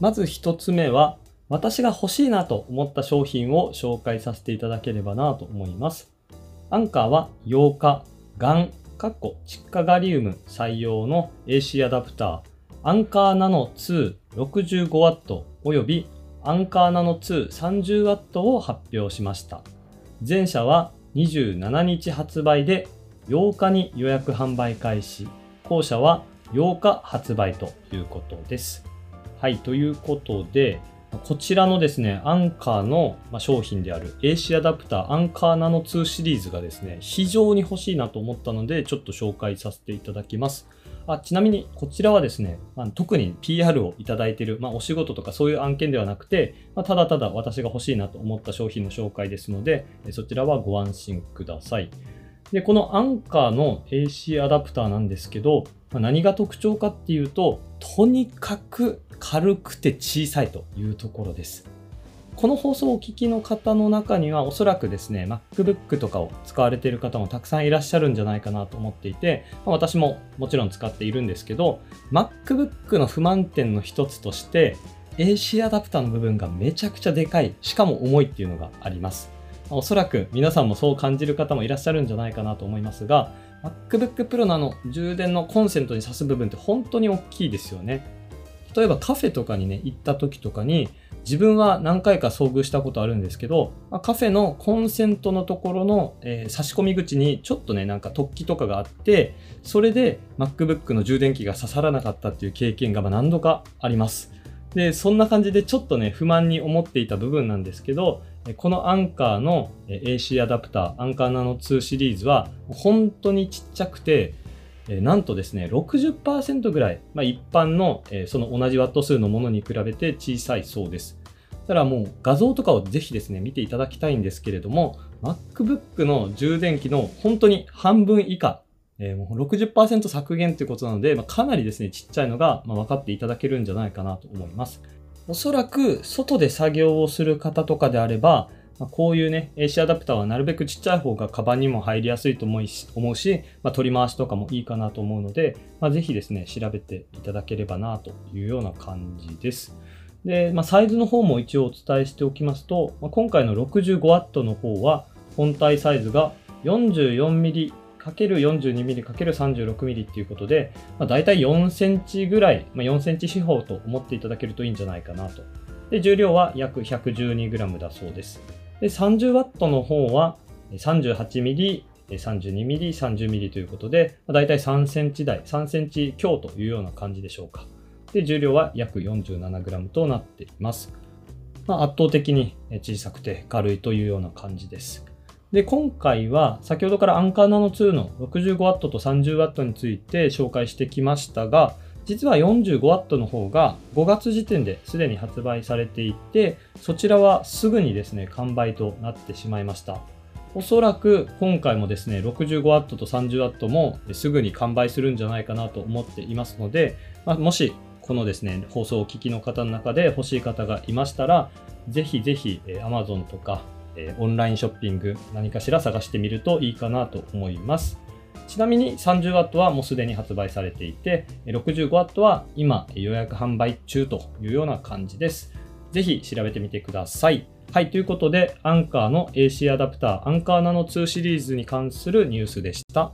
まず1つ目は、私が欲しいなと思った商品を紹介させていただければなと思います。アンカーは8日、ガン、カッコ、窒化ガリウム採用の AC アダプター、アンカーナノ2 65W およびアンカーナノ2 30W を発表しました。前者は27日発売で8日に予約販売開始。後者は8日発売ということです。はい、ということで、こちらのですね、アンカーの商品である AC アダプターアンカーナノ2シリーズがですね、非常に欲しいなと思ったので、ちょっと紹介させていただきます。あちなみに、こちらはですね、まあ、特に PR をいただいている、まあ、お仕事とかそういう案件ではなくて、まあ、ただただ私が欲しいなと思った商品の紹介ですので、そちらはご安心ください。で、このアンカーの AC アダプターなんですけど、まあ、何が特徴かっていうと、とにかく軽くて小さいというところです。この放送をお聞きの方の中にはおそらくですね、MacBook とかを使われている方もたくさんいらっしゃるんじゃないかなと思っていて、まあ、私ももちろん使っているんですけど、MacBook の不満点の一つとして、AC アダプターの部分がめちゃくちゃでかい、しかも重いっていうのがあります。おそらく皆さんもそう感じる方もいらっしゃるんじゃないかなと思いますが、MacBook Pro のあの充電のコンセントに挿す部分って本当に大きいですよね。例えばカフェとかにね、行った時とかに、自分は何回か遭遇したことあるんですけど、ま、カフェのコンセントのところの、えー、差し込み口にちょっとね、なんか突起とかがあって、それで MacBook の充電器が刺さらなかったっていう経験がま何度かあります。で、そんな感じでちょっとね、不満に思っていた部分なんですけど、このアンカーの AC アダプター、アンカーナノ2シリーズは本当にちっちゃくて、なんとですね、60%ぐらい、まあ、一般の、その同じワット数のものに比べて小さいそうです。ただもう画像とかをぜひですね、見ていただきたいんですけれども、MacBook の充電器の本当に半分以下、えー、もう60%削減ということなので、まあ、かなりですね、ちっちゃいのが、まあ、分かっていただけるんじゃないかなと思います。おそらく外で作業をする方とかであれば、ま、こういうね、AC アダプターはなるべくちっちゃい方がカバンにも入りやすいと思うし、思うしまあ、取り回しとかもいいかなと思うので、まあ、ぜひですね、調べていただければなというような感じです。で、まあ、サイズの方も一応お伝えしておきますと、まあ、今回の 65W の方は本体サイズが 44mm ×42mm×36mm っていうことで、まあ、大体4センチぐらい、まあ、4センチ四方と思っていただけるといいんじゃないかなと。で、重量は約 112g だそうです。で、30W の方は 38mm、32mm、30mm ということで、まあ、大体3センチ台、3センチ強というような感じでしょうか。で、重量は約 47g となっています。まあ、圧倒的に小さくて軽いというような感じです。で、今回は先ほどからアンカーナノ2の 65W と 30W について紹介してきましたが、実は 45W の方が5月時点ですでに発売されていて、そちらはすぐにですね、完売となってしまいました。おそらく今回もですね、65W と 30W もすぐに完売するんじゃないかなと思っていますので、まあ、もしこのですね、放送をお聞きの方の中で欲しい方がいましたら、ぜひぜひ Amazon とかえオンラインショッピング何かしら探してみるといいかなと思います。ちなみに 30W はもうすでに発売されていて、65W は今予約販売中というような感じです。ぜひ調べてみてください。はい、ということで、アンカーの AC アダプター、アンカーナノ2シリーズに関するニュースでした。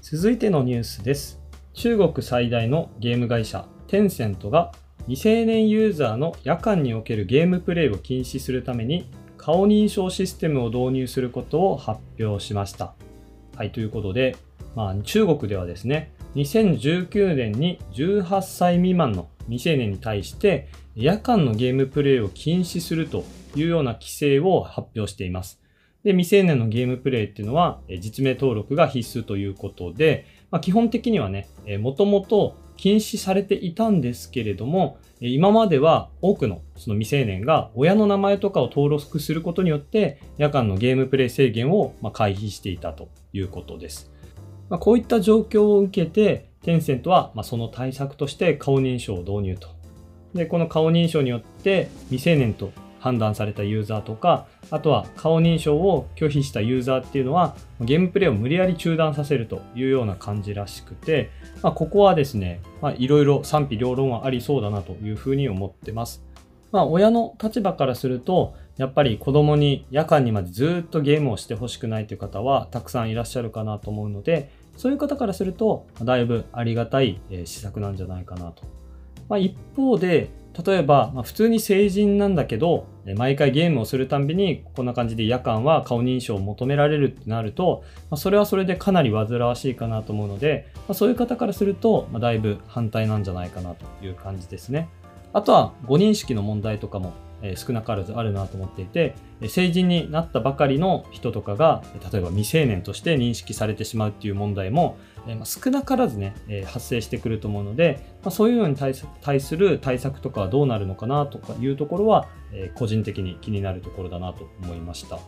続いてのニュースです。中国最大のゲーム会社、テンセントが未成年ユーザーの夜間におけるゲームプレイを禁止するために顔認証システムを導入することを発表しました。はい、ということで、まあ、中国ではですね、2019年に18歳未満の未成年に対して夜間のゲームプレイを禁止するというような規制を発表しています。で、未成年のゲームプレイっていうのは実名登録が必須ということで、まあ、基本的にはね、もともと禁止されていたんですけれども、今までは多くのその未成年が親の名前とかを登録することによって夜間のゲームプレイ制限をま回避していたということです。まあ、こういった状況を受けて、テンセントはまその対策として顔認証を導入と。で、この顔認証によって未成年と判断されたユーザーとか、あとは顔認証を拒否したユーザーっていうのは、ゲームプレイを無理やり中断させるというような感じらしくて、まあ、ここはですね、いろいろ賛否両論はありそうだなというふうに思ってます。まあ、親の立場からすると、やっぱり子供に夜間にまでずっとゲームをしてほしくないという方はたくさんいらっしゃるかなと思うので、そういう方からすると、だいぶありがたい施策なんじゃないかなと。まあ、一方で、例えば、まあ、普通に成人なんだけど、毎回ゲームをするたんびに、こんな感じで夜間は顔認証を求められるってなると、まあ、それはそれでかなり煩わしいかなと思うので、まあ、そういう方からすると、ま、だいぶ反対なんじゃないかなという感じですね。あとは、誤認識の問題とかも少なからずあるなと思っていて、成人になったばかりの人とかが、例えば未成年として認識されてしまうっていう問題も、えま少なからずね、え発生してくると思うので、まそういうのに対する対策とかはどうなるのかなとかいうところは、え個人的に気になるところだなと思いました。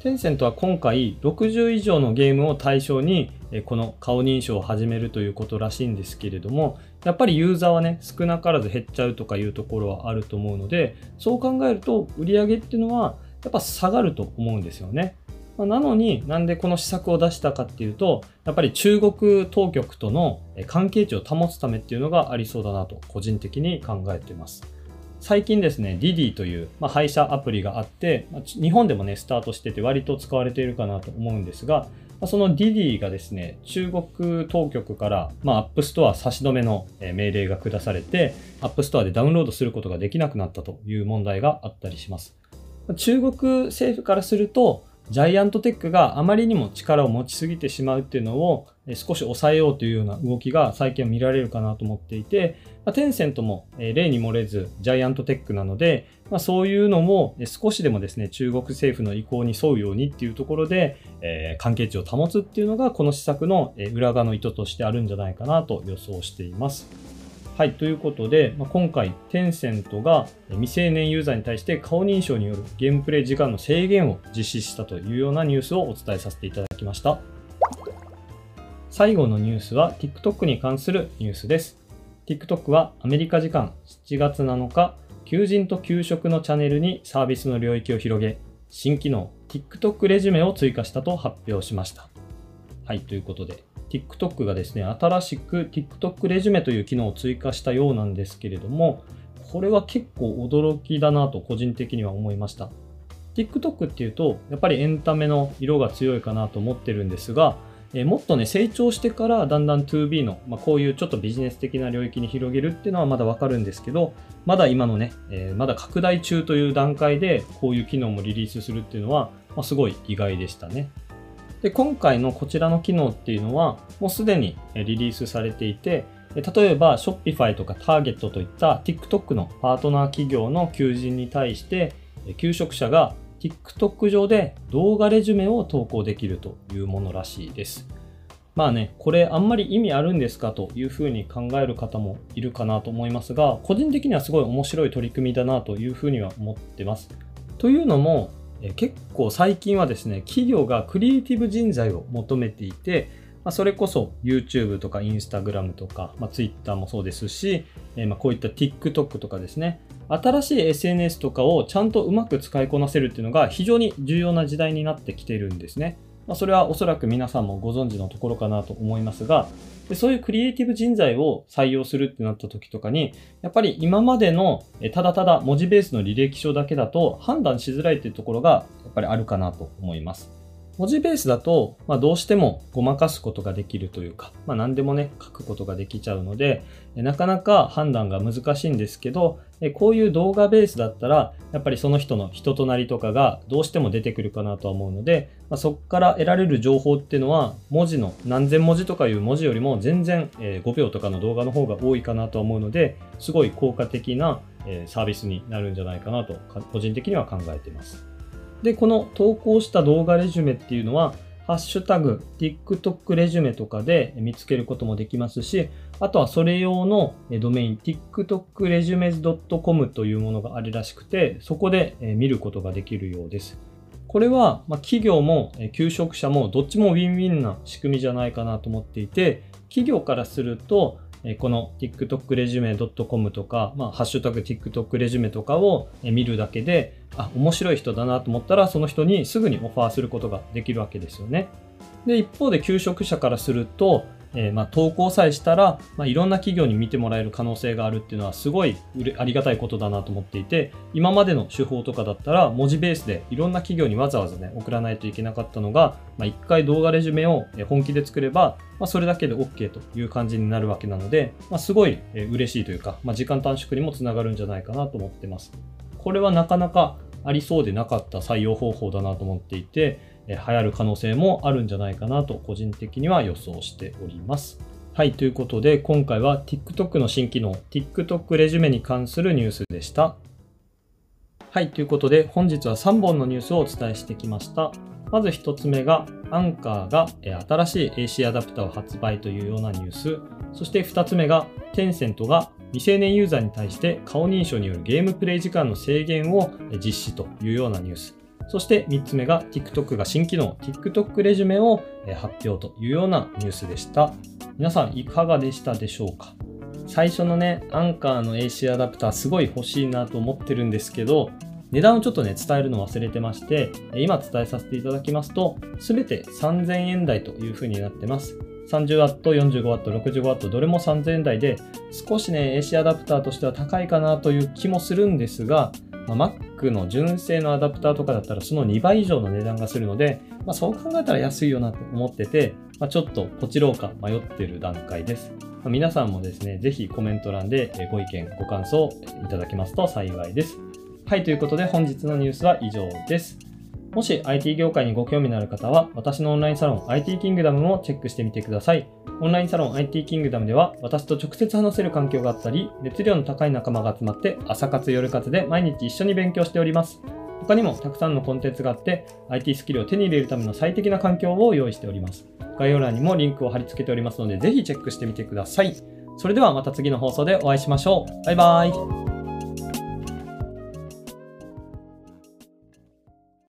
テンセントは今回60以上のゲームを対象にこの顔認証を始めるということらしいんですけれどもやっぱりユーザーはね少なからず減っちゃうとかいうところはあると思うのでそう考えると売り上げっていうのはやっぱ下がると思うんですよね。なのになんでこの施策を出したかっていうとやっぱり中国当局との関係値を保つためっていうのがありそうだなと個人的に考えています。最近ですね、ディディという、まあ、配車アプリがあって、まあ、日本でもね、スタートしてて割と使われているかなと思うんですが、まあ、そのディディがですね、中国当局から、まあ、 App Store 差し止めの命令が下されて、App Store でダウンロードすることができなくなったという問題があったりします。中国政府からすると、ジャイアントテックがあまりにも力を持ちすぎてしまうっていうのを少し抑えようというような動きが最近は見られるかなと思っていて、まあ、テンセントも例に漏れずジャイアントテックなので、まあ、そういうのも少しでもですね中国政府の意向に沿うようにっていうところで、えー、関係値を保つっていうのがこの施策の裏側の意図としてあるんじゃないかなと予想しています。はい、ということで、まあ、今回、テンセントが未成年ユーザーに対して顔認証によるゲームプレイ時間の制限を実施したというようなニュースをお伝えさせていただきました。最後のニュースは TikTok に関するニュースです。TikTok はアメリカ時間7月7日、求人と給食のチャンネルにサービスの領域を広げ、新機能 TikTok レジュメを追加したと発表しました。はい、ということで、TikTok がですね、新しく TikTok レジュメという機能を追加したようなんですけれども、これは結構驚きだなと個人的には思いました。TikTok っていうと、やっぱりエンタメの色が強いかなと思ってるんですが、えもっとね、成長してからだんだん 2B の、まあ、こういうちょっとビジネス的な領域に広げるっていうのはまだわかるんですけど、まだ今のね、えー、まだ拡大中という段階でこういう機能もリリースするっていうのは、まあ、すごい意外でしたね。で、今回のこちらの機能っていうのは、もうすでにリリースされていて、例えば Shopify とか Target といった TikTok のパートナー企業の求人に対して、求職者が TikTok 上で動画レジュメを投稿できるというものらしいです。まあね、これあんまり意味あるんですかというふうに考える方もいるかなと思いますが、個人的にはすごい面白い取り組みだなというふうには思ってます。というのも、結構最近はですね、企業がクリエイティブ人材を求めていて、ま、それこそ YouTube とか Instagram とか、まあ、Twitter もそうですし、えまあこういった TikTok とかですね、新しい SNS とかをちゃんとうまく使いこなせるっていうのが非常に重要な時代になってきているんですね。ま、それはおそらく皆さんもご存知のところかなと思いますが、でそういうクリエイティブ人材を採用するってなった時とかに、やっぱり今までのただただ文字ベースの履歴書だけだと判断しづらいっていうところがやっぱりあるかなと思います。文字ベースだと、まあ、どうしてもごまかすことができるというか、まあ、何でもね、書くことができちゃうので、なかなか判断が難しいんですけど、こういう動画ベースだったら、やっぱりその人の人となりとかがどうしても出てくるかなとは思うので、まあ、そこから得られる情報っていうのは、文字の何千文字とかいう文字よりも全然5秒とかの動画の方が多いかなとは思うので、すごい効果的なサービスになるんじゃないかなと、個人的には考えています。で、この投稿した動画レジュメっていうのは、ハッシュタグ、TikTok レジュメとかで見つけることもできますし、あとはそれ用のドメイン、tiktokresumes.com というものがあるらしくて、そこで見ることができるようです。これは、ま企業も求職者もどっちもウィンウィンな仕組みじゃないかなと思っていて、企業からすると、えこの tiktokresume.com とか、まあ、ハッシュタグ TikTok レジュメとかを見るだけで、あ、面白い人だなと思ったら、その人にすぐにオファーすることができるわけですよね。で、一方で求職者からすると、えー、まあ、投稿さえしたら、まあ、いろんな企業に見てもらえる可能性があるっていうのはすごいありがたいことだなと思っていて今までの手法とかだったら文字ベースでいろんな企業にわざわざね送らないといけなかったのが、まあ、1回動画レジュメを本気で作れば、まあ、それだけで OK という感じになるわけなので、ま、すごい嬉しいというか、ま、時間短縮にもつながるんじゃないかなと思ってます。これはなかなかありそうでなかった採用方法だなと思っていて、流行る可能性もあるんじゃないかなと個人的には予想しております。はい、ということで今回は TikTok の新機能 TikTok レジュメに関するニュースでした。はい、ということで本日は3本のニュースをお伝えしてきました。まず1つ目がアンカーが新しい AC アダプターを発売というようなニュース。そして2つ目がテンセントが未成年ユーザーに対して顔認証によるゲームプレイ時間の制限を実施というようなニュース。そして3つ目が TikTok が新機能 TikTok レジュメを発表というようなニュースでした。皆さんいかがでしたでしょうか？最初のね、アンカーの AC アダプターすごい欲しいなと思ってるんですけど、値段をちょっとね、伝えるの忘れてまして、今伝えさせていただきますと、すべて3000円台という風になってます。30W、45W、65W、どれも3000円台で、少しね、AC アダプターとしては高いかなという気もするんですが、まあ、クの純正のアダプターとかだったらその2倍以上の値段がするので、まあ、そう考えたら安いよなと思ってて、まあ、ちょっとポチろうか迷ってる段階です。まあ、皆さんもですね、ぜひコメント欄でご意見、ご感想いただけますと幸いです。はい、ということで本日のニュースは以上です。もし IT 業界にご興味のある方は、私のオンラインサロン IT キングダムもチェックしてみてください。オンラインサロン IT キングダムでは、私と直接話せる環境があったり、熱量の高い仲間が集まって、朝活夜活で毎日一緒に勉強しております。他にもたくさんのコンテンツがあって、IT スキルを手に入れるための最適な環境を用意しております。概要欄にもリンクを貼り付けておりますので、ぜひチェックしてみてください。それではまた次の放送でお会いしましょう。バイバーイ。